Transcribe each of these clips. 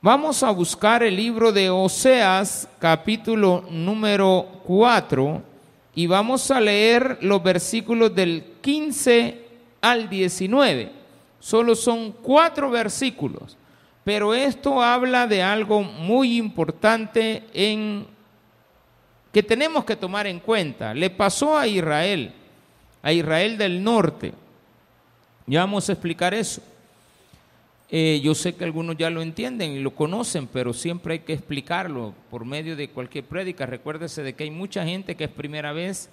Vamos a buscar el libro de Oseas, capítulo número 4, y vamos a leer los versículos del 15 al 19. Solo son cuatro versículos, pero esto habla de algo muy importante en que tenemos que tomar en cuenta. Le pasó a Israel, a Israel del norte. Ya vamos a explicar eso. Eh, yo sé que algunos ya lo entienden y lo conocen, pero siempre hay que explicarlo por medio de cualquier prédica. Recuérdese de que hay mucha gente que es primera vez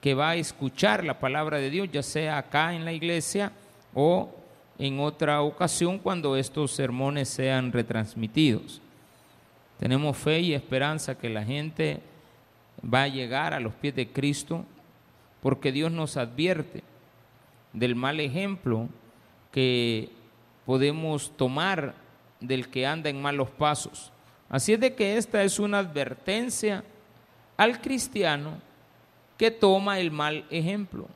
que va a escuchar la palabra de Dios, ya sea acá en la iglesia o en otra ocasión cuando estos sermones sean retransmitidos. Tenemos fe y esperanza que la gente va a llegar a los pies de Cristo porque Dios nos advierte del mal ejemplo que podemos tomar del que anda en malos pasos. Así es de que esta es una advertencia al cristiano que toma el mal ejemplo.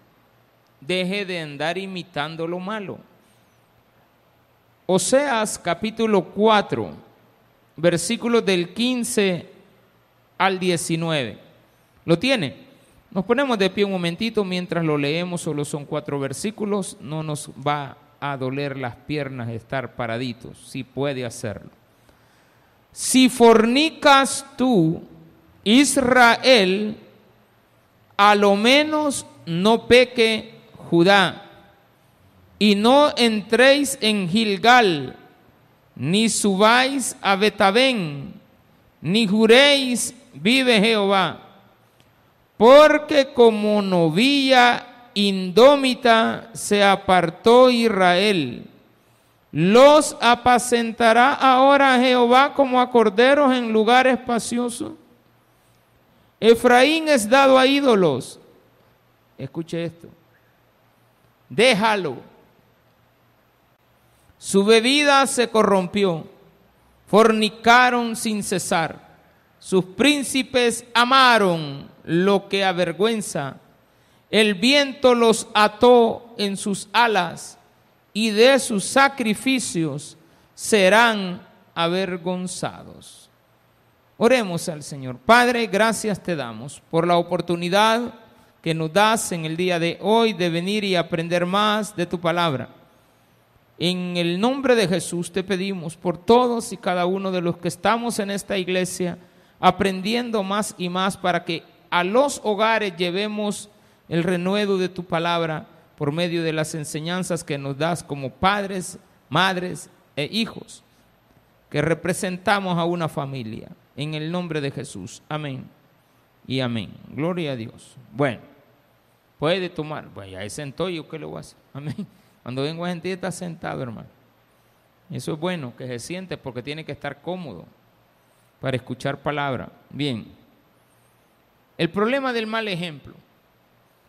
Deje de andar imitando lo malo. Oseas capítulo 4, versículos del 15 al 19. ¿Lo tiene? Nos ponemos de pie un momentito mientras lo leemos, solo son cuatro versículos, no nos va a doler las piernas estar paraditos, si puede hacerlo. Si fornicas tú, Israel, a lo menos no peque Judá, y no entréis en Gilgal, ni subáis a Betabén, ni juréis, vive Jehová, porque como novilla indómita se apartó Israel. Los apacentará ahora Jehová como a corderos en lugar espacioso. Efraín es dado a ídolos. Escuche esto. Déjalo. Su bebida se corrompió. Fornicaron sin cesar. Sus príncipes amaron lo que avergüenza el viento los ató en sus alas y de sus sacrificios serán avergonzados. Oremos al Señor. Padre, gracias te damos por la oportunidad que nos das en el día de hoy de venir y aprender más de tu palabra. En el nombre de Jesús te pedimos por todos y cada uno de los que estamos en esta iglesia, aprendiendo más y más para que a los hogares llevemos el renuevo de tu palabra por medio de las enseñanzas que nos das como padres, madres e hijos, que representamos a una familia. En el nombre de Jesús. Amén. Y amén. Gloria a Dios. Bueno, puede tomar. Pues ya sentó, yo qué le voy a hacer. Amén. Cuando vengo a gente está sentado, hermano. Eso es bueno, que se siente porque tiene que estar cómodo para escuchar palabra. Bien. El problema del mal ejemplo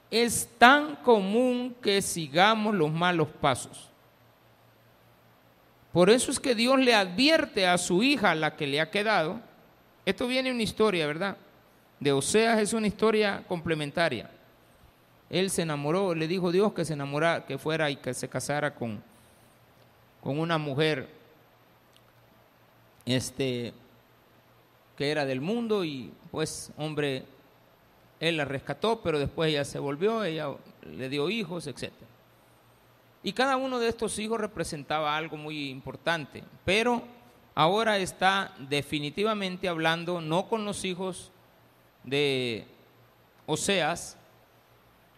es tan común que sigamos los malos pasos. Por eso es que Dios le advierte a su hija, la que le ha quedado. Esto viene una historia, ¿verdad? De Oseas es una historia complementaria. Él se enamoró, le dijo Dios que se enamorara, que fuera y que se casara con, con una mujer este, que era del mundo y pues hombre él la rescató, pero después ella se volvió, ella le dio hijos, etc. Y cada uno de estos hijos representaba algo muy importante, pero ahora está definitivamente hablando no con los hijos de Oseas,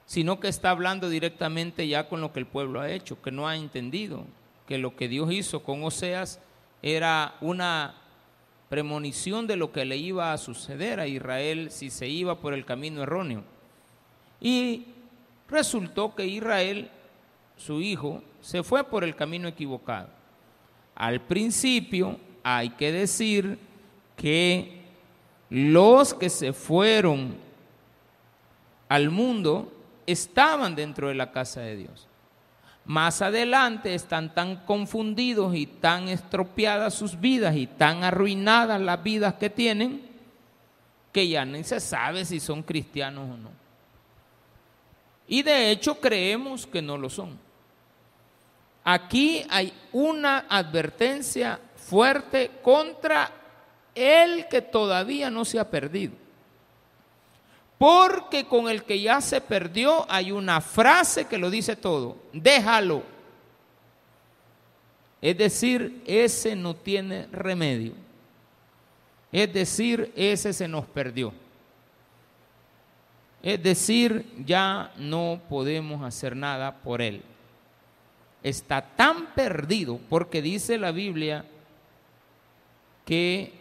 sino que está hablando directamente ya con lo que el pueblo ha hecho, que no ha entendido que lo que Dios hizo con Oseas era una premonición de lo que le iba a suceder a Israel si se iba por el camino erróneo. Y resultó que Israel, su hijo, se fue por el camino equivocado. Al principio hay que decir que los que se fueron al mundo estaban dentro de la casa de Dios más adelante están tan confundidos y tan estropeadas sus vidas y tan arruinadas las vidas que tienen que ya ni se sabe si son cristianos o no. Y de hecho creemos que no lo son. Aquí hay una advertencia fuerte contra el que todavía no se ha perdido. Porque con el que ya se perdió hay una frase que lo dice todo, déjalo. Es decir, ese no tiene remedio. Es decir, ese se nos perdió. Es decir, ya no podemos hacer nada por él. Está tan perdido porque dice la Biblia que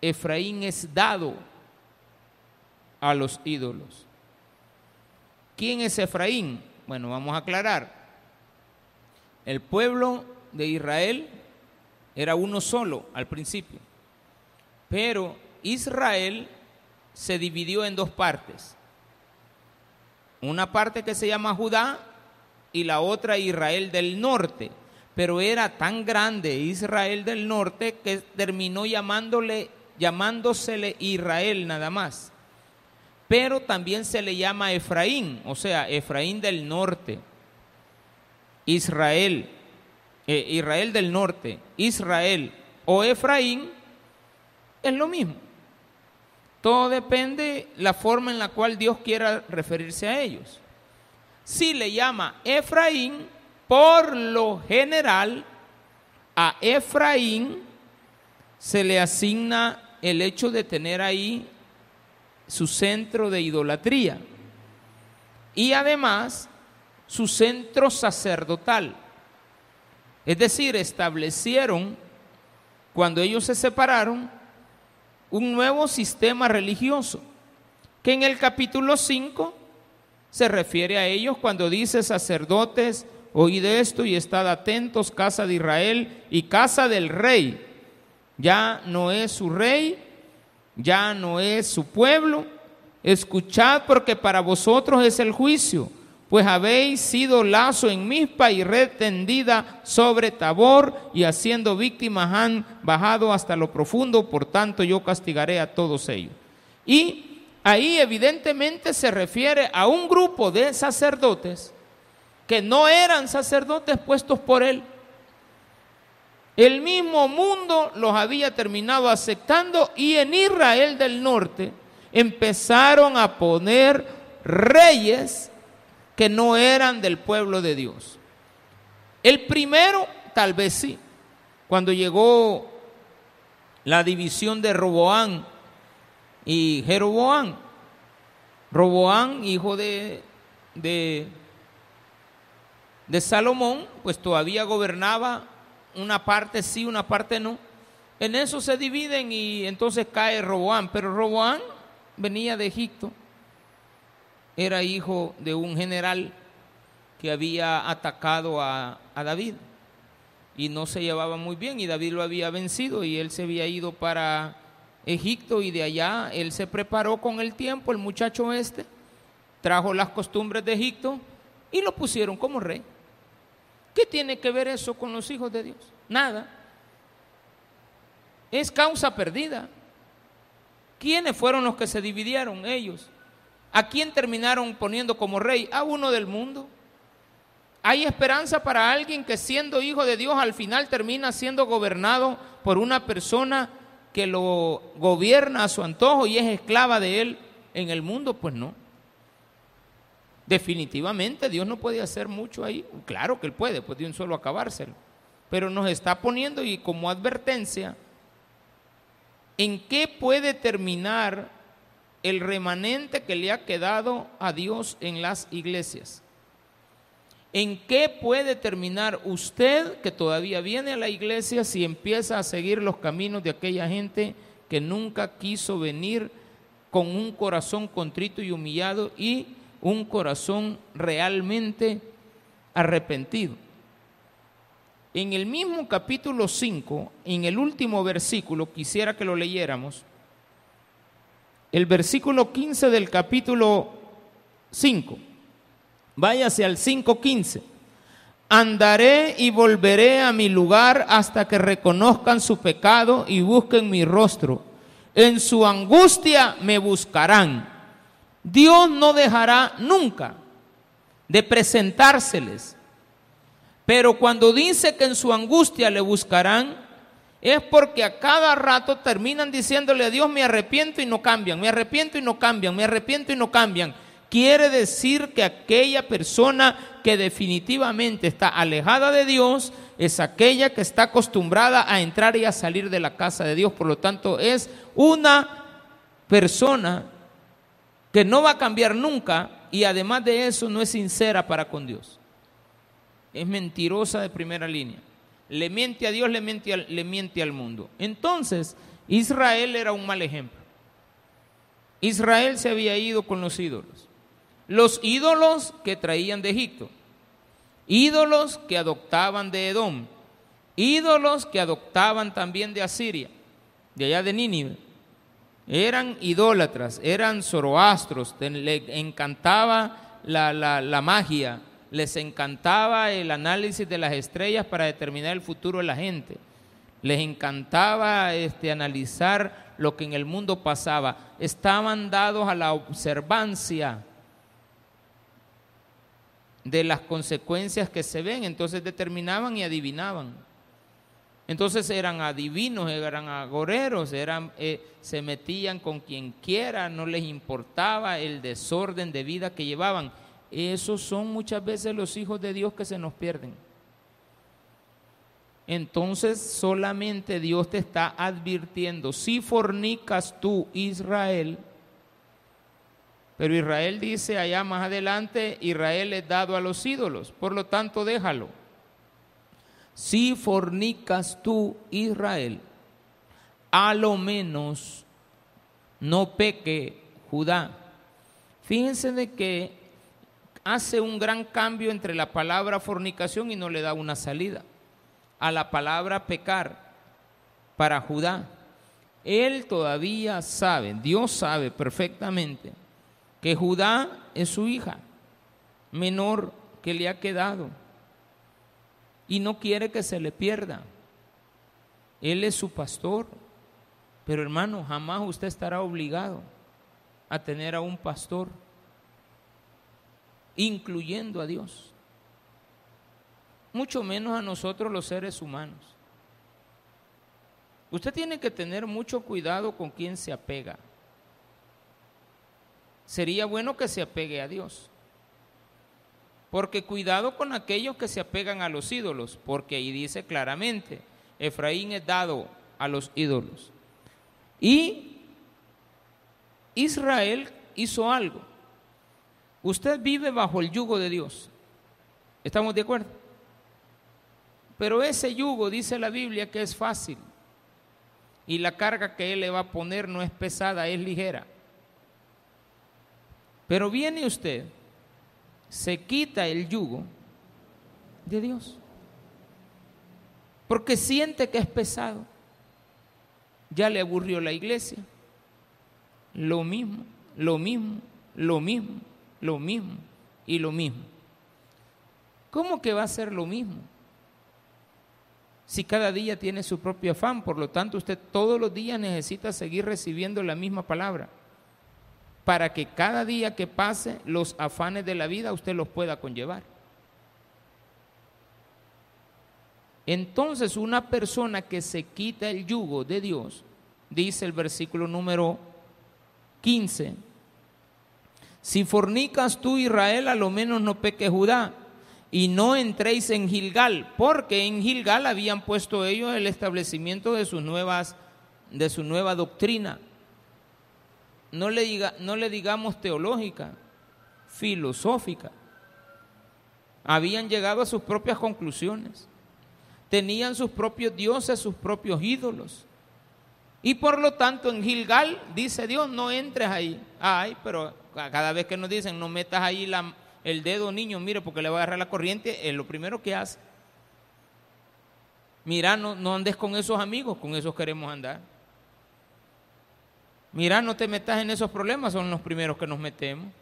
Efraín es dado a los ídolos. ¿Quién es Efraín? Bueno, vamos a aclarar. El pueblo de Israel era uno solo al principio, pero Israel se dividió en dos partes. Una parte que se llama Judá y la otra Israel del norte. Pero era tan grande Israel del norte que terminó llamándole, llamándosele Israel nada más. Pero también se le llama Efraín, o sea, Efraín del norte. Israel, eh, Israel del norte, Israel o Efraín es lo mismo. Todo depende la forma en la cual Dios quiera referirse a ellos. Si le llama Efraín, por lo general a Efraín se le asigna el hecho de tener ahí su centro de idolatría y además su centro sacerdotal. Es decir, establecieron, cuando ellos se separaron, un nuevo sistema religioso, que en el capítulo 5 se refiere a ellos cuando dice sacerdotes, oíd esto y estad atentos, casa de Israel y casa del rey. Ya no es su rey, ya no es su pueblo. Escuchad porque para vosotros es el juicio pues habéis sido lazo en mispa y red tendida sobre Tabor, y haciendo víctimas han bajado hasta lo profundo, por tanto yo castigaré a todos ellos. Y ahí evidentemente se refiere a un grupo de sacerdotes que no eran sacerdotes puestos por él. El mismo mundo los había terminado aceptando y en Israel del norte empezaron a poner reyes que no eran del pueblo de Dios. El primero, tal vez sí, cuando llegó la división de Roboán y Jeroboán. Roboán, hijo de, de, de Salomón, pues todavía gobernaba una parte sí, una parte no. En eso se dividen y entonces cae Roboán, pero Roboán venía de Egipto era hijo de un general que había atacado a, David y no se llevaba muy bien y David lo había vencido y él se había ido para Egipto y de allá él se preparó con el tiempo, el muchacho este, trajo las costumbres de Egipto y lo pusieron como rey. ¿Qué tiene que ver eso con los hijos de Dios? Nada. Es causa perdida. ¿Quiénes fueron los que se dividieron? Ellos. ¿A quién terminaron poniendo como rey? A uno del mundo. Hay esperanza para alguien que siendo hijo de Dios al final termina siendo gobernado por una persona que lo gobierna a su antojo y es esclava de él en el mundo. Pues no. Definitivamente Dios no puede hacer mucho ahí. Claro que él puede, pues de un solo acabárselo. Pero nos está poniendo y como advertencia en qué puede terminar el remanente que le ha quedado a Dios en las iglesias. ¿En qué puede terminar usted que todavía viene a la iglesia si empieza a seguir los caminos de aquella gente que nunca quiso venir con un corazón contrito y humillado y un corazón realmente arrepentido? En el mismo capítulo 5, en el último versículo, quisiera que lo leyéramos, el versículo 15 del capítulo 5. Váyase al 5.15. Andaré y volveré a mi lugar hasta que reconozcan su pecado y busquen mi rostro. En su angustia me buscarán. Dios no dejará nunca de presentárseles Pero cuando dice que en su angustia le buscarán, es porque a cada rato terminan diciéndole a Dios, me arrepiento y no cambian, me arrepiento y no cambian, me arrepiento y no cambian. Quiere decir que aquella persona que definitivamente está alejada de Dios es aquella que está acostumbrada a entrar y a salir de la casa de Dios. Por lo tanto, es una persona que no va a cambiar nunca y además de eso no es sincera para con Dios. Es mentirosa de primera línea. Le miente a Dios, le miente al, le miente al mundo. Entonces, Israel era un mal ejemplo. Israel se había ido con los ídolos. Los ídolos que traían de Egipto. Ídolos que adoptaban de Edom. Ídolos que adoptaban también de Asiria, de allá de Nínive eran idólatras, eran zoroastros, les encantaba la, magia, les encantaba el análisis de las estrellas para determinar el futuro de la gente, les encantaba este, analizar lo que en el mundo pasaba, estaban dados a la observancia de las consecuencias que se ven, entonces determinaban y adivinaban. Entonces eran adivinos, eran agoreros, eran, eh, se metían con quien quiera, no les importaba el desorden de vida que llevaban. Esos son muchas veces los hijos de Dios que se nos pierden. Entonces solamente Dios te está advirtiendo, si fornicas tú, Israel, pero Israel dice allá más adelante, Israel es dado a los ídolos, por lo tanto déjalo si fornicas tú, Israel, a lo menos no peque Judá. Fíjense de que hace un gran cambio entre la palabra fornicación y no le da una salida a la palabra pecar para Judá. Él todavía sabe, Dios sabe perfectamente que Judá es su hija menor que le ha quedado y no quiere que se le pierda. Él es su pastor. Pero hermano, jamás usted estará obligado a tener a un pastor, incluyendo a Dios. Mucho menos a nosotros los seres humanos. Usted tiene que tener mucho cuidado con quien se apega. Sería bueno que se apegue a Dios. Porque cuidado con aquellos que se apegan a los ídolos, porque ahí dice claramente, Efraín es dado a los ídolos. Y Israel hizo algo. Usted vive bajo el yugo de Dios. ¿Estamos de acuerdo? Pero ese yugo, dice la Biblia, que es fácil. Y la carga que Él le va a poner no es pesada, es ligera. Pero viene usted se quita el yugo de Dios. Porque siente que es pesado. Ya le aburrió la iglesia. Lo mismo, lo mismo, lo mismo, lo mismo y lo mismo. ¿Cómo que va a ser lo mismo? Si cada día tiene su propio afán, por lo tanto usted todos los días necesita seguir recibiendo la misma palabra para que cada día que pase los afanes de la vida usted los pueda conllevar. Entonces una persona que se quita el yugo de Dios, dice el versículo número 15, si fornicas tú Israel, a lo menos no peque Judá, y no entréis en Gilgal, porque en Gilgal habían puesto ellos el establecimiento de sus nuevas de su nueva doctrina no le, diga, no le digamos teológica, filosófica. Habían llegado a sus propias conclusiones. Tenían sus propios dioses, sus propios ídolos. Y por lo tanto en Gilgal dice Dios, no entres ahí. Ay, pero cada vez que nos dicen, no metas ahí el dedo, niño, mire, porque le va a agarrar la corriente, es lo primero que hace. Mira, no, no andes con esos amigos, con esos queremos andar. Mira, no te metas en esos problemas, son los primeros que nos metemos.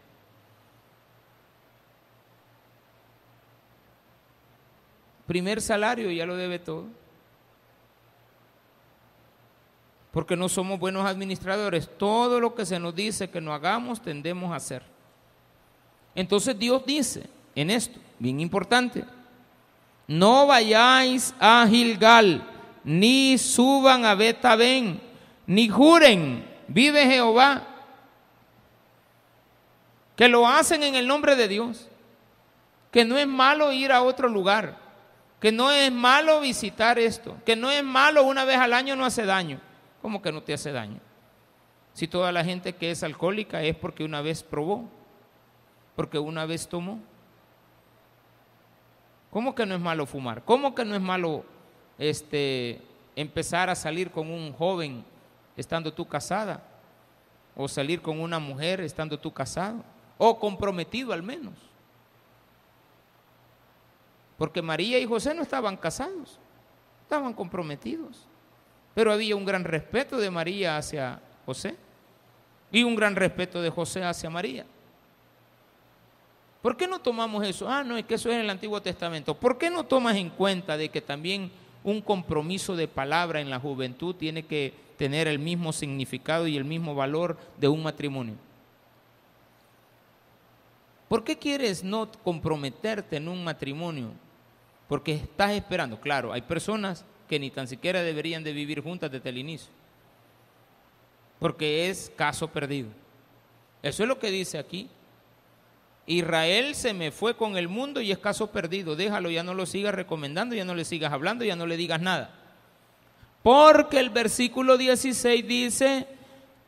Primer salario ya lo debe todo. Porque no somos buenos administradores. Todo lo que se nos dice que no hagamos, tendemos a hacer. Entonces Dios dice en esto, bien importante, no vayáis a Gilgal, ni suban a Betabén, ni juren, vive Jehová, que lo hacen en el nombre de Dios, que no es malo ir a otro lugar, que no es malo visitar esto, que no es malo una vez al año no hace daño. ¿Cómo que no te hace daño? Si toda la gente que es alcohólica es porque una vez probó, porque una vez tomó. ¿Cómo que no es malo fumar? ¿Cómo que no es malo este, empezar a salir con un joven estando tú casada? O salir con una mujer estando tú casado. O comprometido al menos. Porque María y José no estaban casados, estaban comprometidos. Pero había un gran respeto de María hacia José y un gran respeto de José hacia María. ¿Por qué no tomamos eso? Ah, no, es que eso es en el Antiguo Testamento. ¿Por qué no tomas en cuenta de que también un compromiso de palabra en la juventud tiene que tener el mismo significado y el mismo valor de un matrimonio? ¿Por qué quieres no comprometerte en un matrimonio? Porque estás esperando. Claro, hay personas que ni tan siquiera deberían de vivir juntas desde el inicio. Porque es caso perdido. Eso es lo que dice aquí. Israel se me fue con el mundo y es caso perdido. Déjalo, ya no lo sigas recomendando, ya no le sigas hablando, ya no le digas nada. Porque el versículo 16 dice,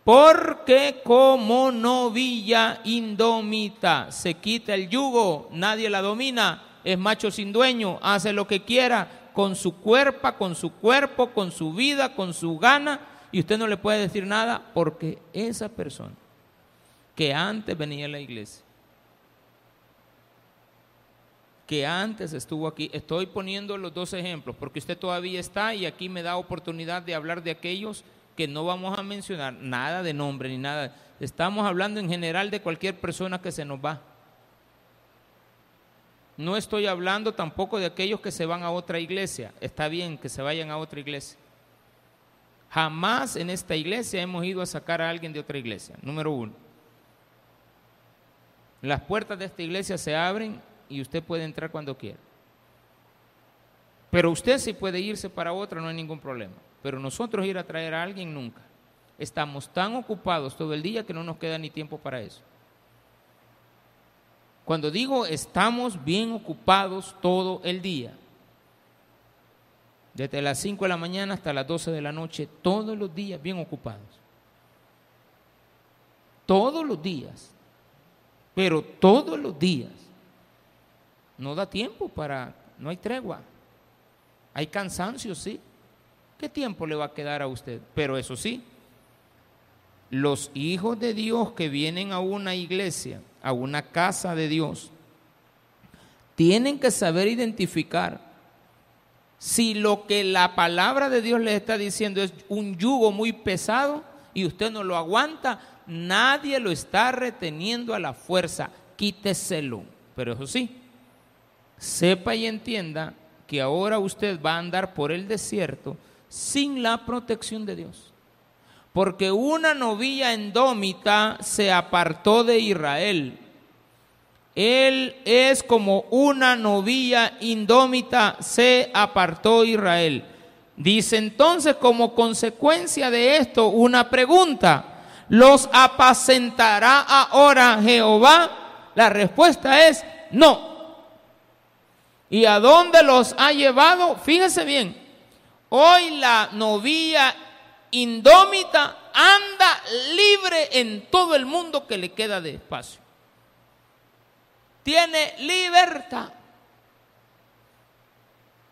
porque como novilla indómita se quita el yugo, nadie la domina, es macho sin dueño, hace lo que quiera con su cuerpo, con su cuerpo, con su vida, con su gana, y usted no le puede decir nada porque esa persona que antes venía a la iglesia, que antes estuvo aquí. Estoy poniendo los dos ejemplos porque usted todavía está y aquí me da oportunidad de hablar de aquellos que no vamos a mencionar, nada de nombre ni nada. Estamos hablando en general de cualquier persona que se nos va. No estoy hablando tampoco de aquellos que se van a otra iglesia. Está bien que se vayan a otra iglesia. Jamás en esta iglesia hemos ido a sacar a alguien de otra iglesia. Número uno. Las puertas de esta iglesia se abren y usted puede entrar cuando quiera. Pero usted sí puede irse para otra, no hay ningún problema. Pero nosotros ir a traer a alguien nunca. Estamos tan ocupados todo el día que no nos queda ni tiempo para eso. Cuando digo estamos bien ocupados todo el día, desde las 5 de la mañana hasta las 12 de la noche, todos los días bien ocupados. Todos los días. Pero todos los días no da tiempo para, no hay tregua. Hay cansancio, sí. ¿Qué tiempo le va a quedar a usted? Pero eso sí, los hijos de Dios que vienen a una iglesia, a una casa de Dios, tienen que saber identificar si lo que la palabra de Dios les está diciendo es un yugo muy pesado y usted no lo aguanta, nadie lo está reteniendo a la fuerza, quíteselo. Pero eso sí, sepa y entienda que ahora usted va a andar por el desierto sin la protección de Dios. Porque una novilla endómita se apartó de Israel. Él es como una novilla indómita se apartó Israel. Dice entonces como consecuencia de esto una pregunta. ¿Los apacentará ahora Jehová? La respuesta es no. ¿Y a dónde los ha llevado? Fíjese bien, hoy la novia indómita anda libre en todo el mundo que le queda de espacio. Tiene libertad.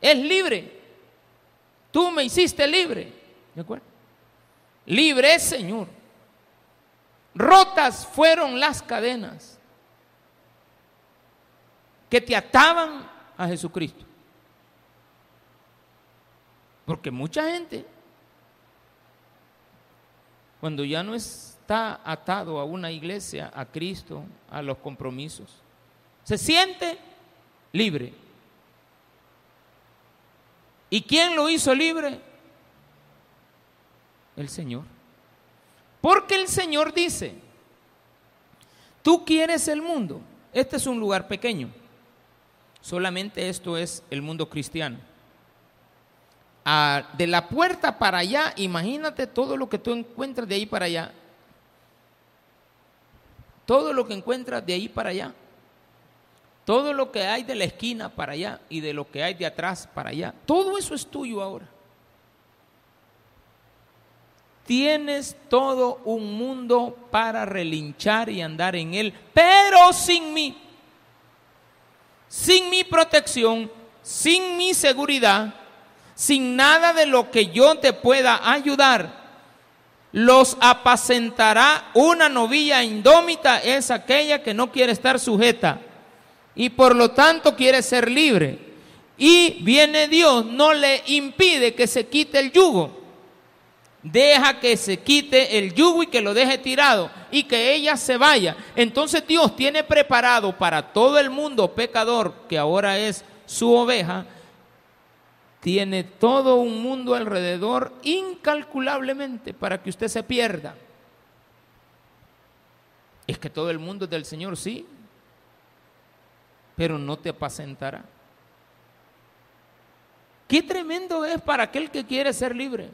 Es libre. Tú me hiciste libre. ¿De acuerdo? Libre Señor. Rotas fueron las cadenas que te ataban a Jesucristo. Porque mucha gente, cuando ya no está atado a una iglesia, a Cristo, a los compromisos, se siente libre. ¿Y quién lo hizo libre? El Señor. Porque el Señor dice, tú quieres el mundo. Este es un lugar pequeño. Solamente esto es el mundo cristiano. Ah, de la puerta para allá, imagínate todo lo que tú encuentras de ahí para allá. Todo lo que encuentras de ahí para allá. Todo lo que hay de la esquina para allá y de lo que hay de atrás para allá. Todo eso es tuyo ahora. Tienes todo un mundo para relinchar y andar en él, pero sin mí. Sin mi protección, sin mi seguridad, sin nada de lo que yo te pueda ayudar. Los apacentará una novilla indómita, es aquella que no quiere estar sujeta y por lo tanto quiere ser libre. Y viene Dios, no le impide que se quite el yugo. Deja que se quite el yugo y que lo deje tirado y que ella se vaya. Entonces Dios tiene preparado para todo el mundo pecador que ahora es su oveja, tiene todo un mundo alrededor incalculablemente para que usted se pierda. Es que todo el mundo es del Señor, sí, pero no te apacentará. Qué tremendo es para aquel que quiere ser libre.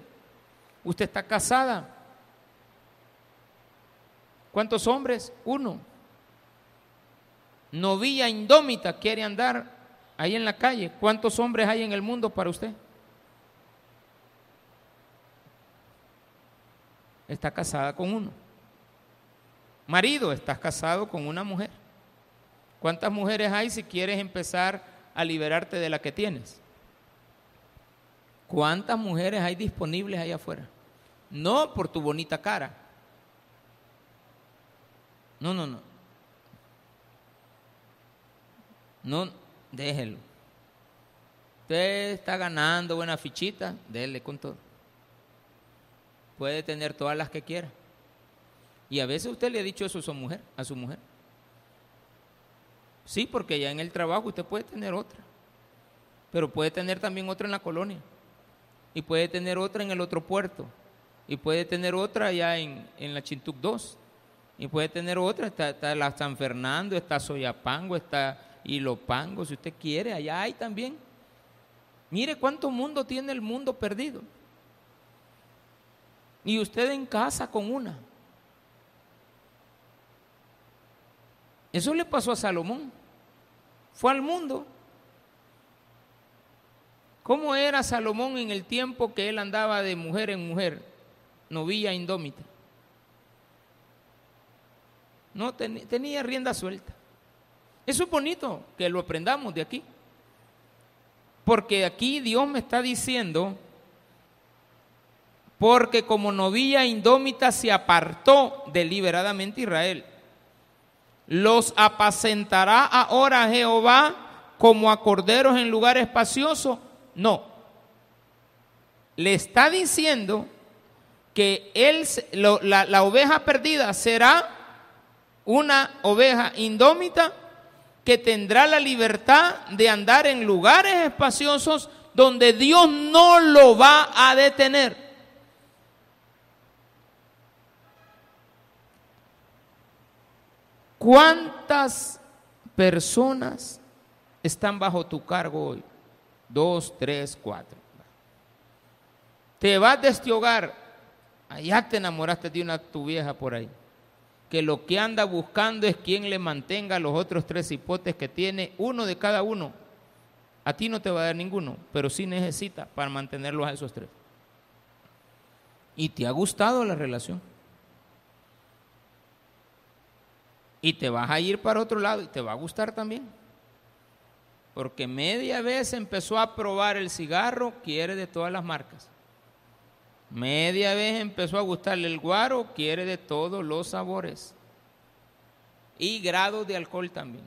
Usted está casada. ¿Cuántos hombres? Uno. Novilla indómita quiere andar ahí en la calle. ¿Cuántos hombres hay en el mundo para usted? Está casada con uno. Marido, estás casado con una mujer. ¿Cuántas mujeres hay si quieres empezar a liberarte de la que tienes? ¿Cuántas mujeres hay disponibles allá afuera? No por tu bonita cara. No, no, no. No, déjelo. Usted está ganando buena fichita, déle con todo. Puede tener todas las que quiera. Y a veces usted le ha dicho eso a su mujer, a su mujer. Sí, porque ya en el trabajo usted puede tener otra, pero puede tener también otra en la colonia, y puede tener otra en el otro puerto, y puede tener otra ya en, la Chintuc 2, y puede tener otra, está, la San Fernando, está Soyapango, está Ilopango, si usted quiere, allá hay también. Mire cuánto mundo tiene el mundo perdido. Y usted en casa con una. Eso le pasó a Salomón. Fue al mundo. ¿Cómo era Salomón en el tiempo que él andaba de mujer en mujer? Novilla indómita. No tenía rienda suelta. Eso es bonito que lo aprendamos de aquí. Porque aquí Dios me está diciendo, porque como novilla indómita se apartó deliberadamente Israel los apacentará ahora Jehová como a corderos en lugar espacioso. No. Le está diciendo que él, la, la oveja perdida será una oveja indómita que tendrá la libertad de andar en lugares espaciosos donde Dios no lo va a detener. ¿Cuántas personas están bajo tu cargo hoy? Dos, tres, cuatro. Te vas de este hogar, allá te enamoraste de una tu vieja por ahí, que lo que anda buscando es quien le mantenga los otros tres hipotes que tiene, uno de cada uno. A ti no te va a dar ninguno, pero sí necesita para mantenerlos a esos tres. Y te ha gustado la relación. y te vas a ir para otro lado y te va a gustar también. Porque media vez empezó a probar el cigarro, quiere de todas las marcas. Media vez empezó a gustarle el guaro, quiere de todos los sabores. Y grados de alcohol también.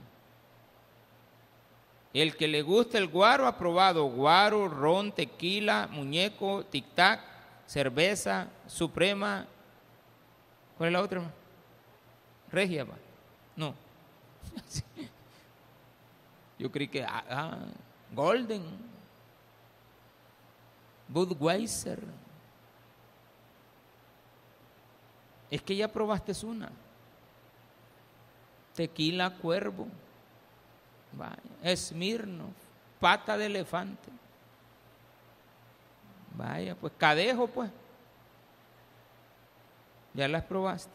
El que le gusta el guaro ha probado guaro, ron, tequila, muñeco, tic-tac, cerveza, suprema. ¿Cuál es la otra? Regia. No. Yo creí que ah, ah, Golden, Budweiser. Es que ya probaste una. Tequila Cuervo. Vaya, Esmirno, pata de elefante. Vaya, pues cadejo, pues. Ya las probaste.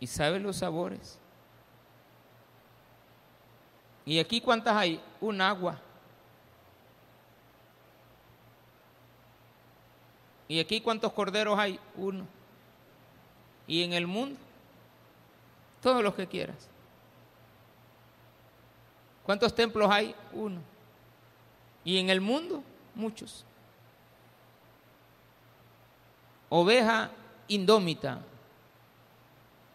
Y sabes los sabores. ¿Y aquí cuántas hay? Un agua. ¿Y aquí cuántos corderos hay? Uno. ¿Y en el mundo? Todos los que quieras. ¿Cuántos templos hay? Uno. ¿Y en el mundo? Muchos. Oveja indómita,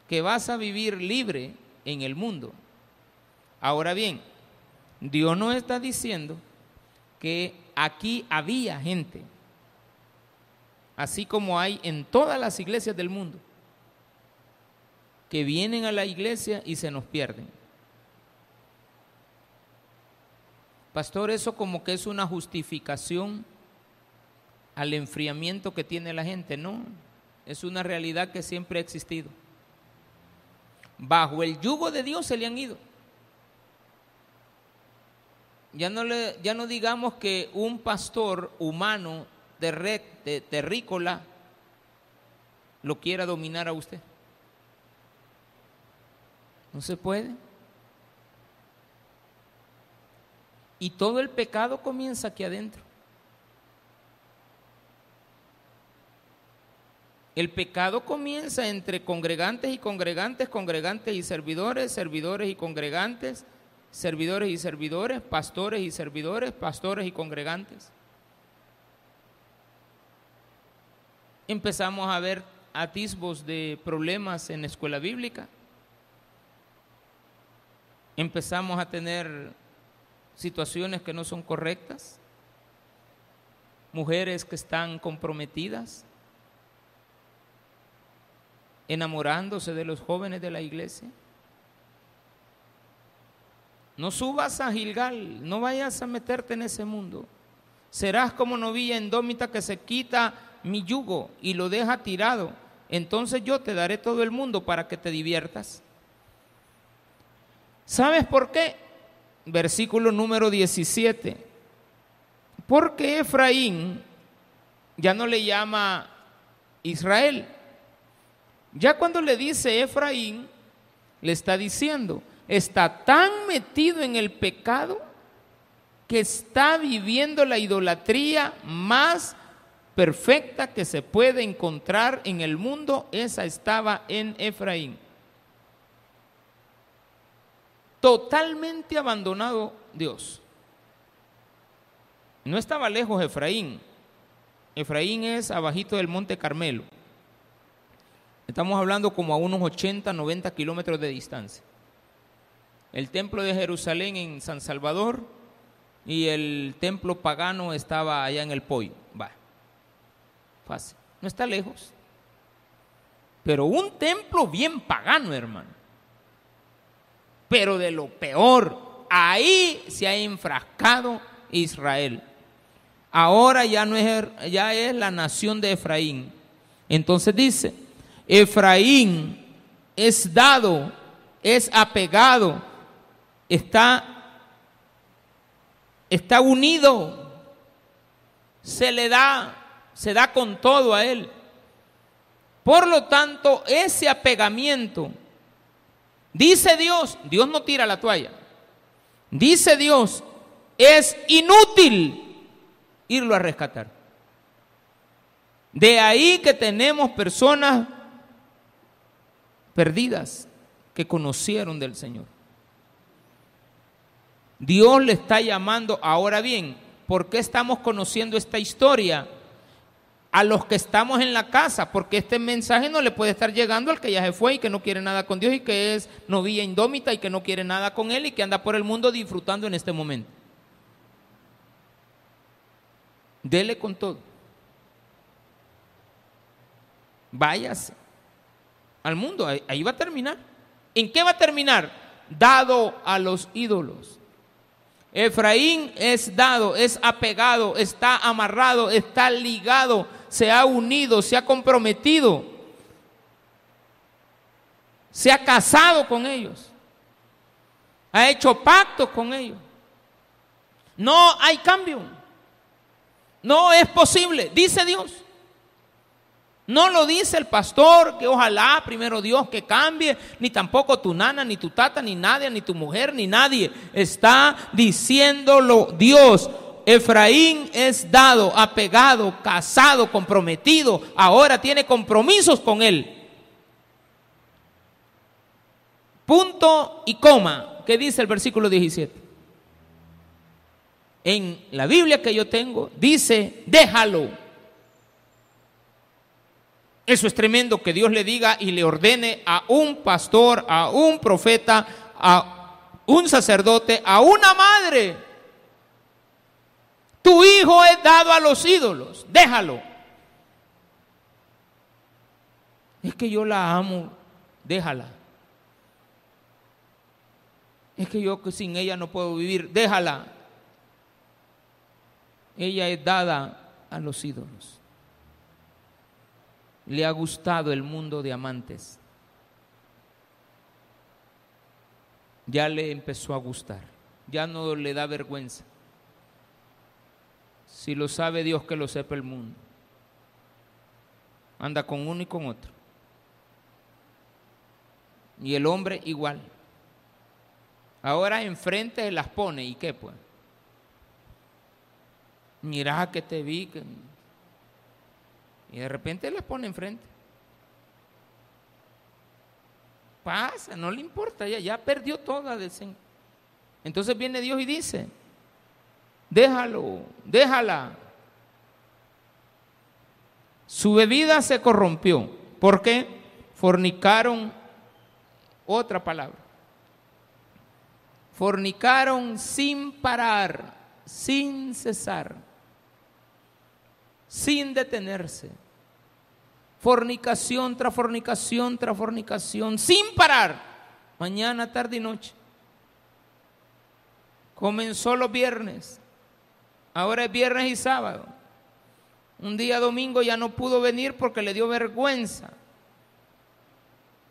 que vas a vivir libre en el mundo. Ahora bien, Dios no está diciendo que aquí había gente, así como hay en todas las iglesias del mundo, que vienen a la iglesia y se nos pierden. Pastor, eso como que es una justificación al enfriamiento que tiene la gente. No, es una realidad que siempre ha existido. Bajo el yugo de Dios se le han ido. Ya no, le, ya no digamos que un pastor humano de red, de terrícola, lo quiera dominar a usted. No se puede. Y todo el pecado comienza aquí adentro. El pecado comienza entre congregantes y congregantes, congregantes y servidores, servidores y congregantes, servidores y servidores, pastores y servidores, pastores y congregantes. Empezamos a ver atisbos de problemas en la escuela bíblica. Empezamos a tener situaciones que no son correctas, mujeres que están comprometidas, enamorándose de los jóvenes de la iglesia. No subas a Gilgal, no vayas a meterte en ese mundo. Serás como novilla indómita que se quita mi yugo y lo deja tirado. Entonces yo te daré todo el mundo para que te diviertas. ¿Sabes por qué? versículo número 17. Porque Efraín ya no le llama Israel. Ya cuando le dice Efraín, le está diciendo, está tan metido en el pecado que está viviendo la idolatría más perfecta que se puede encontrar en el mundo, esa estaba en Efraín totalmente abandonado Dios. No estaba lejos Efraín. Efraín es abajito del monte Carmelo. Estamos hablando como a unos 80, 90 kilómetros de distancia. El templo de Jerusalén en San Salvador y el templo pagano estaba allá en el Poyo. No está lejos. Pero un templo bien pagano, hermano pero de lo peor. Ahí se ha enfrascado Israel. Ahora ya no es ya es la nación de Efraín. Entonces dice, Efraín es dado, es apegado, está está unido, se le da, se da con todo a él. Por lo tanto, ese apegamiento Dice Dios, Dios no tira la toalla. Dice Dios, es inútil irlo a rescatar. De ahí que tenemos personas perdidas que conocieron del Señor. Dios le está llamando, ahora bien, ¿por qué estamos conociendo esta historia? A los que estamos en la casa, porque este mensaje no le puede estar llegando al que ya se fue y que no quiere nada con Dios y que es novia indómita y que no quiere nada con Él y que anda por el mundo disfrutando en este momento. Dele con todo. Váyase al mundo, ahí va a terminar. ¿En qué va a terminar? Dado a los ídolos. Efraín es dado, es apegado, está amarrado, está ligado se ha unido, se ha comprometido, se ha casado con ellos. ha hecho pactos con ellos. No hay cambio. No es posible, dice Dios. No lo dice el pastor, que ojalá primero Dios que cambie, ni tampoco tu nana, ni tu tata, ni nadie, ni tu mujer, ni nadie. Está diciéndolo Dios. Efraín es dado, apegado, casado, comprometido. Ahora tiene compromisos con él. Punto y coma, ¿qué dice el versículo 17. En la Biblia que yo tengo dice, déjalo. Eso es tremendo que Dios le diga y le ordene a un pastor, a un profeta, a un sacerdote, a una madre. Tu hijo es dado a los ídolos, déjalo. Es que yo la amo, déjala. Es que yo sin ella no puedo vivir. Déjala. Ella es dada a los ídolos. Le ha gustado el mundo de amantes. Ya le empezó a gustar. Ya no le da vergüenza. Si lo sabe Dios, que lo sepa el mundo. Anda con uno y con otro. Y el hombre igual. Ahora enfrente las pone y qué pues. Mira que te vi. Y de repente las pone enfrente. Pasa, no le importa, ya, ya perdió toda. Entonces viene Dios y dice, déjalo, déjala. Su bebida se corrompió. ¿Por qué? Fornicaron otra palabra fornicaron sin parar, sin cesar, sin detenerse. Fornicación tras fornicación tras fornicación, sin parar, mañana, tarde y noche. Comenzó los viernes, ahora es viernes y sábado. Un día domingo ya no pudo venir porque le dio vergüenza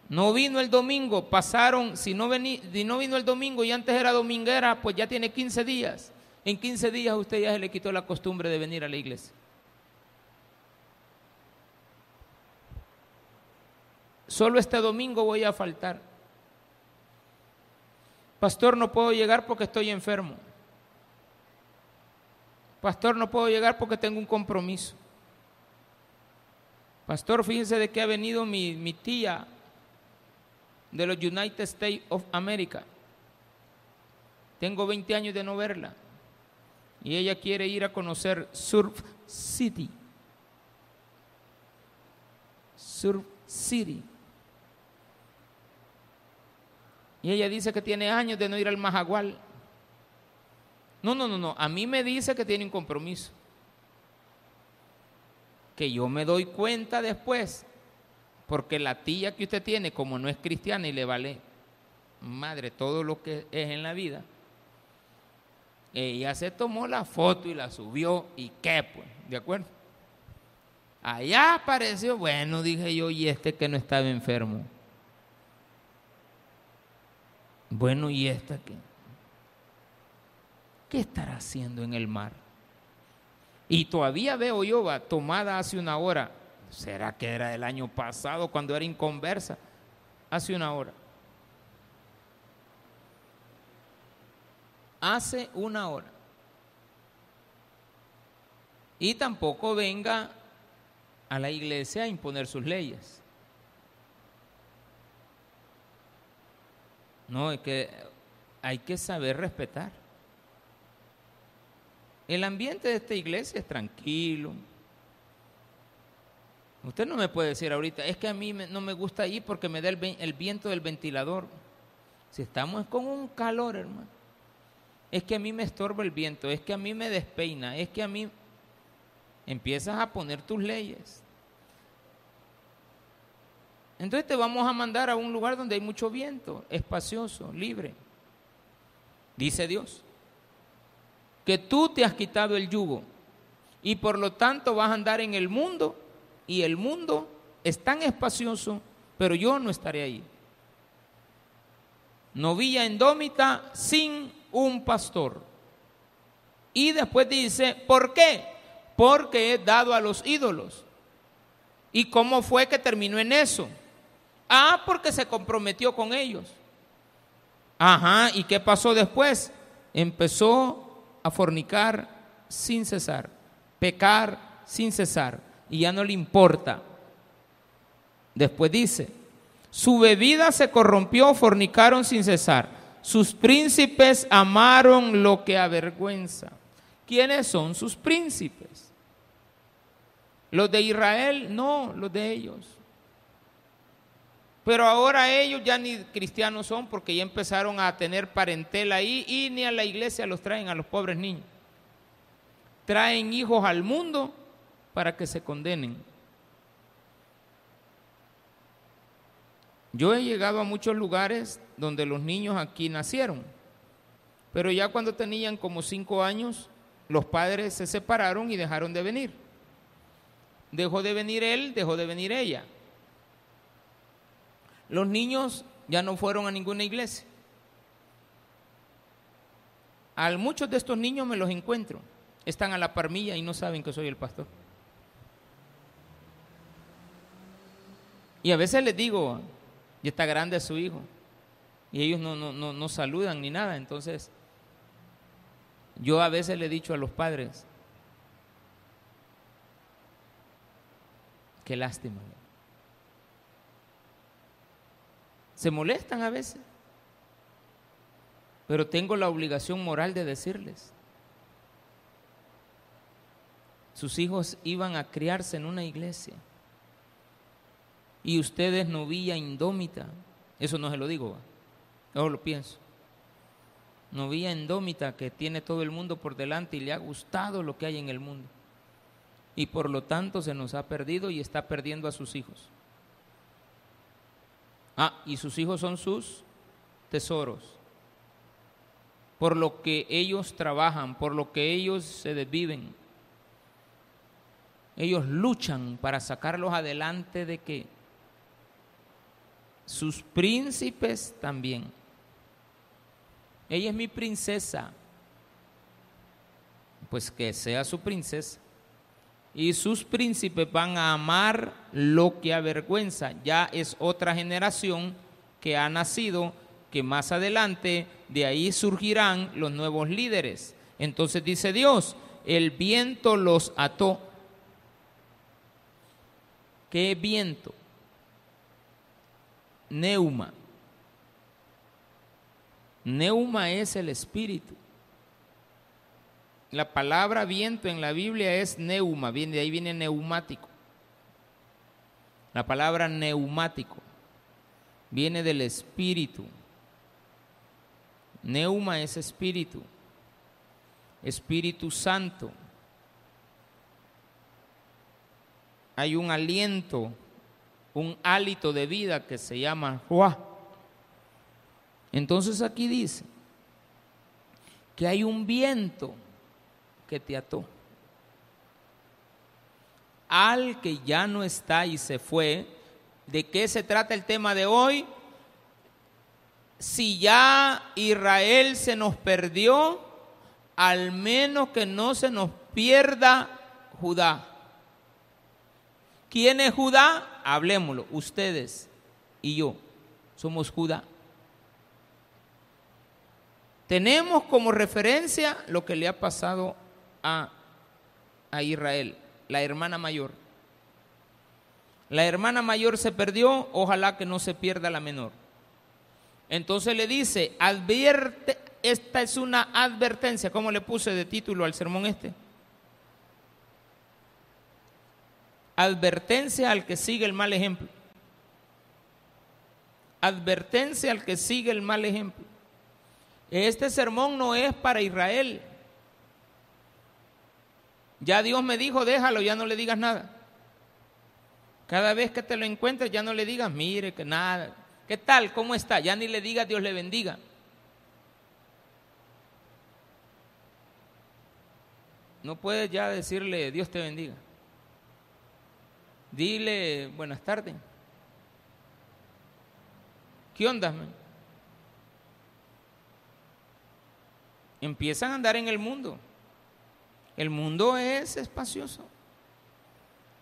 no vino el domingo, pasaron, si no, no vino el domingo y antes era dominguera, pues ya tiene 15 días. En 15 días usted ya se le quitó la costumbre de venir a la iglesia. Solo este domingo voy a faltar. Pastor, no puedo llegar porque estoy enfermo. Pastor, no puedo llegar porque tengo un compromiso. Pastor, fíjense de que ha venido mi, mi tía de los United States of America. Tengo 20 años de no verla. Y ella quiere ir a conocer Surf City. Surf City. Y ella dice que tiene años de no ir al Majagual. No, no, no, no. A mí me dice que tiene un compromiso. Que yo me doy cuenta después porque la tía que usted tiene, como no es cristiana y le vale madre todo lo que es en la vida, ella se tomó la foto y la subió y qué pues, ¿de acuerdo? Allá apareció, bueno, dije yo, y este que no estaba enfermo. Bueno, ¿y esta qué? ¿Qué estará haciendo en el mar? Y todavía veo yo, va, tomada hace una hora, ¿Será que era el año pasado cuando era inconversa? Hace una hora. Hace una hora. Y tampoco venga a la iglesia a imponer sus leyes. No, es que hay que saber respetar. El ambiente de esta iglesia es tranquilo, Usted no me puede decir ahorita, es que a mí no me gusta ir porque me da el, viento del ventilador. Si estamos con un calor, hermano. Es que a mí me estorba el viento, es que a mí me despeina, es que a mí empiezas a poner tus leyes. Entonces te vamos a mandar a un lugar donde hay mucho viento, espacioso, libre. Dice Dios, que tú te has quitado el yugo y por lo tanto vas a andar en el mundo y el mundo es tan espacioso, pero yo no estaré ahí. novilla indómita sin un pastor. Y después dice, ¿por qué? Porque es dado a los ídolos. ¿Y cómo fue que terminó en eso? Ah, porque se comprometió con ellos. Ajá, ¿y qué pasó después? Empezó a fornicar sin cesar, pecar sin cesar, y ya no le importa. Después dice, su bebida se corrompió, fornicaron sin cesar. Sus príncipes amaron lo que avergüenza. ¿Quiénes son sus príncipes? Los de Israel, no, los de ellos. Pero ahora ellos ya ni cristianos son porque ya empezaron a tener parentela ahí y ni a la iglesia los traen a los pobres niños. Traen hijos al mundo para que se condenen. Yo he llegado a muchos lugares donde los niños aquí nacieron, pero ya cuando tenían como cinco años, los padres se separaron y dejaron de venir. Dejó de venir él, dejó de venir ella. Los niños ya no fueron a ninguna iglesia. A muchos de estos niños me los encuentro. Están a la parmilla y no saben que soy el pastor. Y a veces les digo, ya está grande su hijo. Y ellos no, no, no, no saludan ni nada. Entonces, yo a veces le he dicho a los padres, qué lástima. Se molestan a veces, pero tengo la obligación moral de decirles. Sus hijos iban a criarse en una iglesia y ustedes novilla indómita. Eso no se lo digo, yo lo pienso novia indómita que tiene todo el mundo por delante y le ha gustado lo que hay en el mundo. Y por lo tanto se nos ha perdido y está perdiendo a sus hijos. Ah, y sus hijos son sus tesoros. Por lo que ellos trabajan, por lo que ellos se desviven. Ellos luchan para sacarlos adelante de que sus príncipes también ella es mi princesa. Pues que sea su princesa. Y sus príncipes van a amar lo que avergüenza. Ya es otra generación que ha nacido, que más adelante de ahí surgirán los nuevos líderes. Entonces dice Dios, el viento los ató. ¿Qué viento? Neuma. Neuma es el espíritu. La palabra viento en la Biblia es neuma, viene, de ahí viene neumático. La palabra neumático viene del espíritu. Neuma es espíritu. Espíritu Santo. Hay un aliento, un hálito de vida que se llama Ruah entonces aquí dice que hay un viento que te ató. Al que ya no está y se fue, ¿de qué se trata el tema de hoy? Si ya Israel se nos perdió, al menos que no se nos pierda Judá. ¿Quién es Judá? Hablemoslo, ustedes y yo somos Judá. Tenemos como referencia lo que le ha pasado a, Israel, la hermana mayor. La hermana mayor se perdió, ojalá que no se pierda la menor. Entonces le dice, advierte, esta es una advertencia, ¿cómo le puse de título al sermón este? Advertencia al que sigue el mal ejemplo. Advertencia al que sigue el mal ejemplo. Este sermón no es para Israel. Ya Dios me dijo, déjalo, ya no le digas nada. Cada vez que te lo encuentres, ya no le digas, mire, que nada. ¿Qué tal? ¿Cómo está? Ya ni le digas, Dios le bendiga. No puedes ya decirle, Dios te bendiga. Dile, buenas tardes. ¿Qué onda, man? empiezan a andar en el mundo. El mundo es espacioso.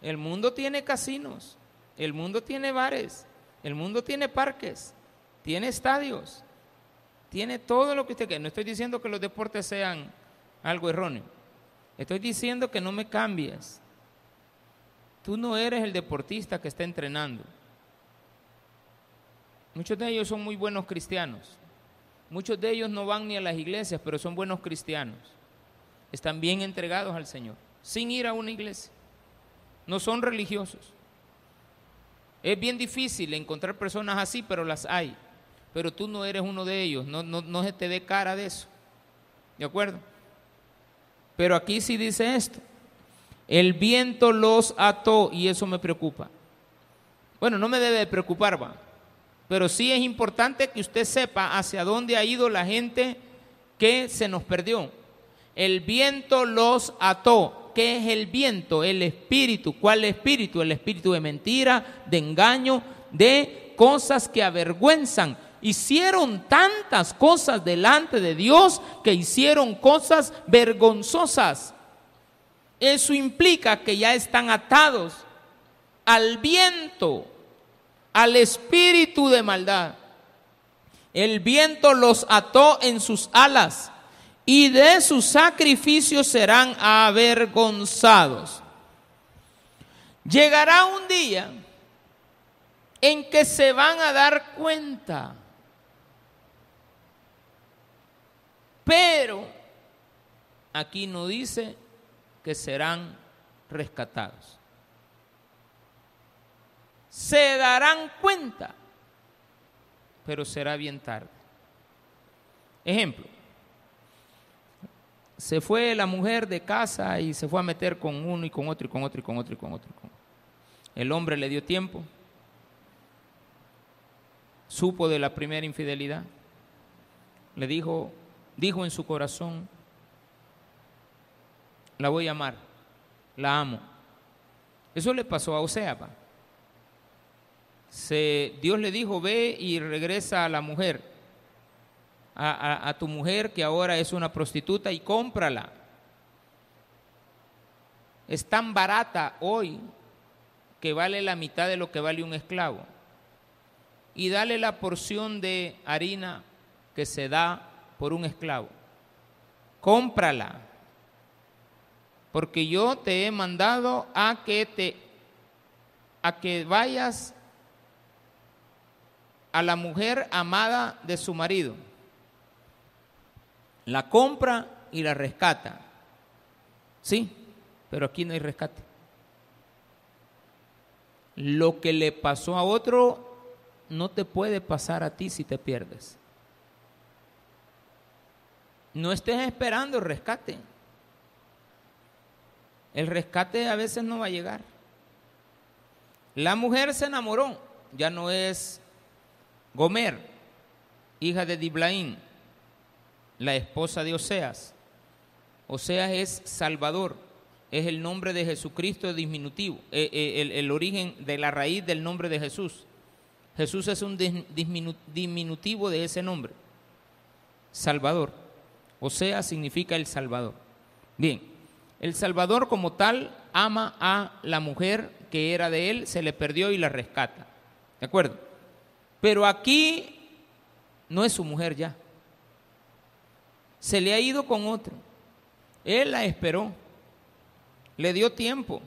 El mundo tiene casinos, el mundo tiene bares, el mundo tiene parques, tiene estadios, tiene todo lo que usted quiera. No estoy diciendo que los deportes sean algo erróneo. Estoy diciendo que no me cambies. Tú no eres el deportista que está entrenando. Muchos de ellos son muy buenos cristianos. Muchos de ellos no van ni a las iglesias, pero son buenos cristianos. Están bien entregados al Señor, sin ir a una iglesia. No son religiosos. Es bien difícil encontrar personas así, pero las hay. Pero tú no eres uno de ellos, no, no, no se te dé cara de eso. ¿De acuerdo? Pero aquí sí dice esto. El viento los ató y eso me preocupa. Bueno, no me debe preocupar, va. Pero sí es importante que usted sepa hacia dónde ha ido la gente que se nos perdió. El viento los ató. ¿Qué es el viento? El espíritu. ¿Cuál espíritu? El espíritu de mentira, de engaño, de cosas que avergüenzan. Hicieron tantas cosas delante de Dios que hicieron cosas vergonzosas. Eso implica que ya están atados al viento al espíritu de maldad. El viento los ató en sus alas y de sus sacrificios serán avergonzados. Llegará un día en que se van a dar cuenta, pero aquí no dice que serán rescatados se darán cuenta, pero será bien tarde. Ejemplo, se fue la mujer de casa y se fue a meter con uno y con otro y con otro y con otro y con otro. El hombre le dio tiempo, supo de la primera infidelidad, le dijo, dijo en su corazón, la voy a amar, la amo. Eso le pasó a Oseapa Dios le dijo, ve y regresa a la mujer, a, tu mujer que ahora es una prostituta y cómprala. Es tan barata hoy que vale la mitad de lo que vale un esclavo. Y dale la porción de harina que se da por un esclavo. Cómprala. Porque yo te he mandado a que te a que vayas a la mujer amada de su marido. La compra y la rescata. Sí, pero aquí no hay rescate. Lo que le pasó a otro no te puede pasar a ti si te pierdes. No estés esperando el rescate. El rescate a veces no va a llegar. La mujer se enamoró, ya no es Gomer, hija de Diblaín, la esposa de Oseas. Oseas es Salvador, es el nombre de Jesucristo diminutivo, eh, eh, el, origen de la raíz del nombre de Jesús. Jesús es un diminutivo de ese nombre, Salvador. Oseas significa el Salvador. Bien, el Salvador como tal ama a la mujer que era de él, se le perdió y la rescata. ¿De acuerdo? Pero aquí no es su mujer ya. Se le ha ido con otro. Él la esperó. Le dio tiempo.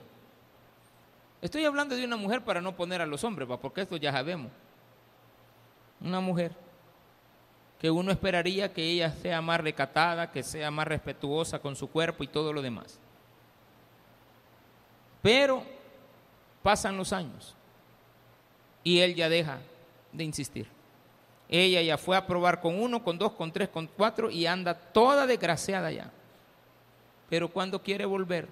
Estoy hablando de una mujer para no poner a los hombres, porque esto ya sabemos. Una mujer que uno esperaría que ella sea más recatada, que sea más respetuosa con su cuerpo y todo lo demás. Pero pasan los años y él ya deja de insistir. Ella ya fue a probar con uno, con dos, con tres, con cuatro y anda toda desgraciada ya. Pero cuando quiere volver,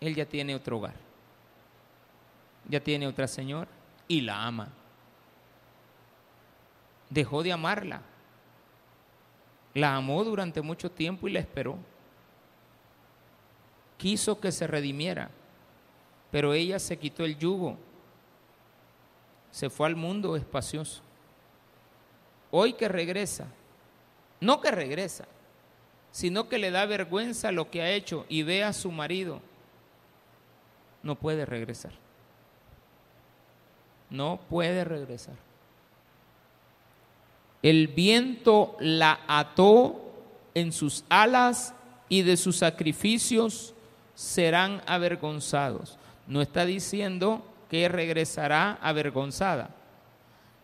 él ya tiene otro hogar, ya tiene otra señora y la ama. Dejó de amarla. La amó durante mucho tiempo y la esperó. Quiso que se redimiera, pero ella se quitó el yugo se fue al mundo espacioso. hoy que regresa, no que regresa, sino que le da vergüenza lo que ha hecho y ve a su marido, no puede regresar. No puede regresar. El viento la ató en sus alas y de sus sacrificios serán avergonzados. No está diciendo que regresará avergonzada.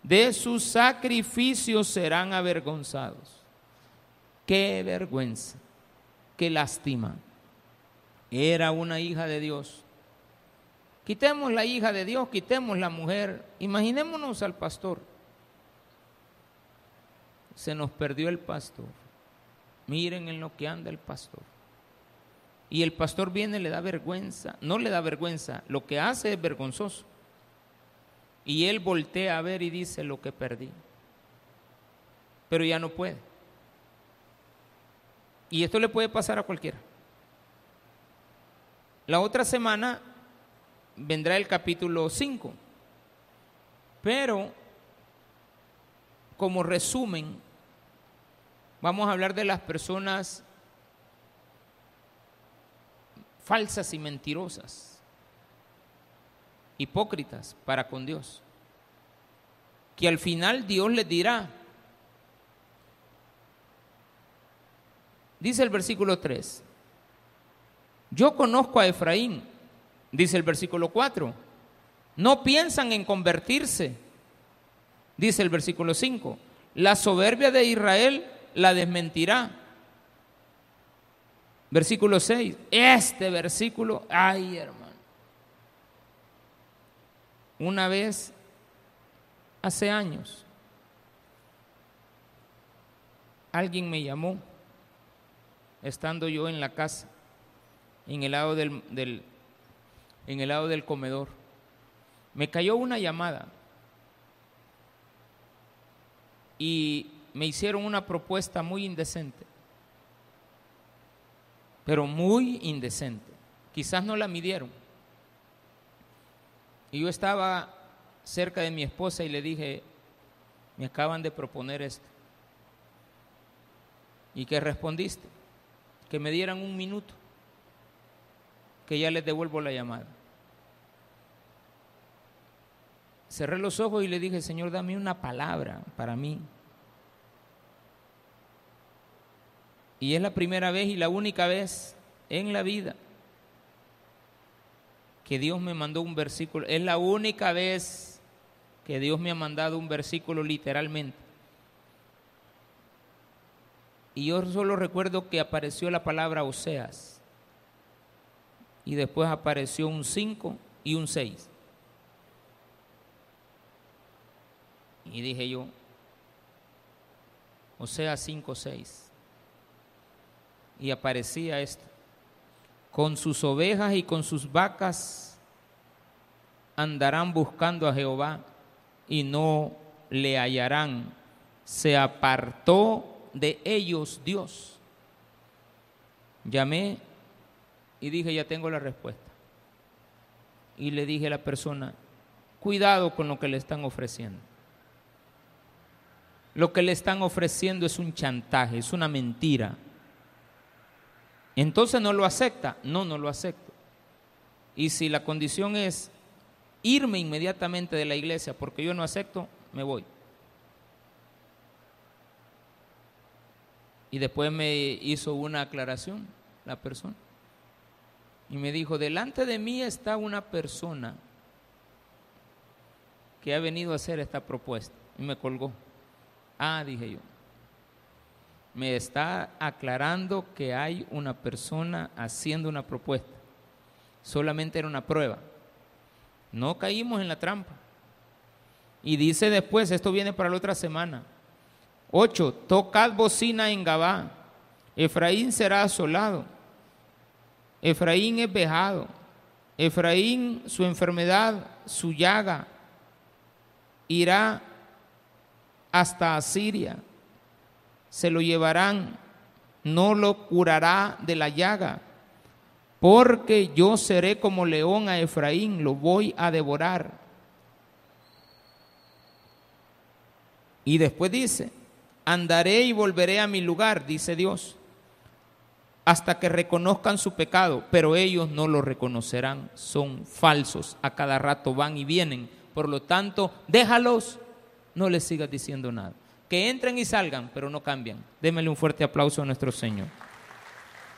De sus sacrificios serán avergonzados. Qué vergüenza, qué lástima. Era una hija de Dios. Quitemos la hija de Dios, quitemos la mujer. Imaginémonos al pastor. Se nos perdió el pastor. Miren en lo que anda el pastor. Y el pastor viene le da vergüenza. No le da vergüenza. Lo que hace es vergonzoso. Y él voltea a ver y dice lo que perdí. Pero ya no puede. Y esto le puede pasar a cualquiera. La otra semana vendrá el capítulo 5. Pero, como resumen, vamos a hablar de las personas falsas y mentirosas, hipócritas para con Dios, que al final Dios les dirá, dice el versículo 3, yo conozco a Efraín, dice el versículo 4. No piensan en convertirse, dice el versículo 5. La soberbia de Israel la desmentirá. Versículo 6. Este versículo, ay hermano. Una vez, hace años, alguien me llamó, estando yo en la casa, en el lado del, del en el lado del comedor. Me cayó una llamada y me hicieron una propuesta muy indecente, pero muy indecente. Quizás no la midieron. Y yo estaba cerca de mi esposa y le dije, me acaban de proponer esto. ¿Y qué respondiste? Que me dieran un minuto que ya les devuelvo la llamada. Cerré los ojos y le dije, Señor, dame una palabra para mí. Y es la primera vez y la única vez en la vida que Dios me mandó un versículo. Es la única vez que Dios me ha mandado un versículo literalmente. Y yo solo recuerdo que apareció la palabra Oseas y después apareció un 5 y un 6. Y dije yo, o sea, 5, 6. Y aparecía esto. Con sus ovejas y con sus vacas andarán buscando a Jehová y no le hallarán. Se apartó de ellos Dios. Llamé y dije, ya tengo la respuesta. Y le dije a la persona, cuidado con lo que le están ofreciendo. Lo que le están ofreciendo es un chantaje, es una mentira. Entonces no lo acepta. No, no lo acepto. Y si la condición es irme inmediatamente de la iglesia porque yo no acepto, me voy. Y después me hizo una aclaración la persona y me dijo, delante de mí está una persona que ha venido a hacer esta propuesta. Y me colgó. Ah, dije yo. Me está aclarando que hay una persona haciendo una propuesta. Solamente era una prueba. No caímos en la trampa. Y dice después, esto viene para la otra semana. 8. Tocad bocina en Gabá. Efraín será asolado Efraín es vejado. Efraín, su enfermedad, su llaga, irá hasta Asiria. Se lo llevarán, no lo curará de la llaga, porque yo seré como león a Efraín, lo voy a devorar. Y después dice, Andaré y volveré a mi lugar, dice Dios, hasta que reconozcan su pecado, pero ellos no lo reconocerán, son falsos, a cada rato van y vienen. Por lo tanto, déjalos, no les sigas diciendo nada. Que entren y salgan, pero no cambian. Démele un fuerte aplauso a nuestro Señor.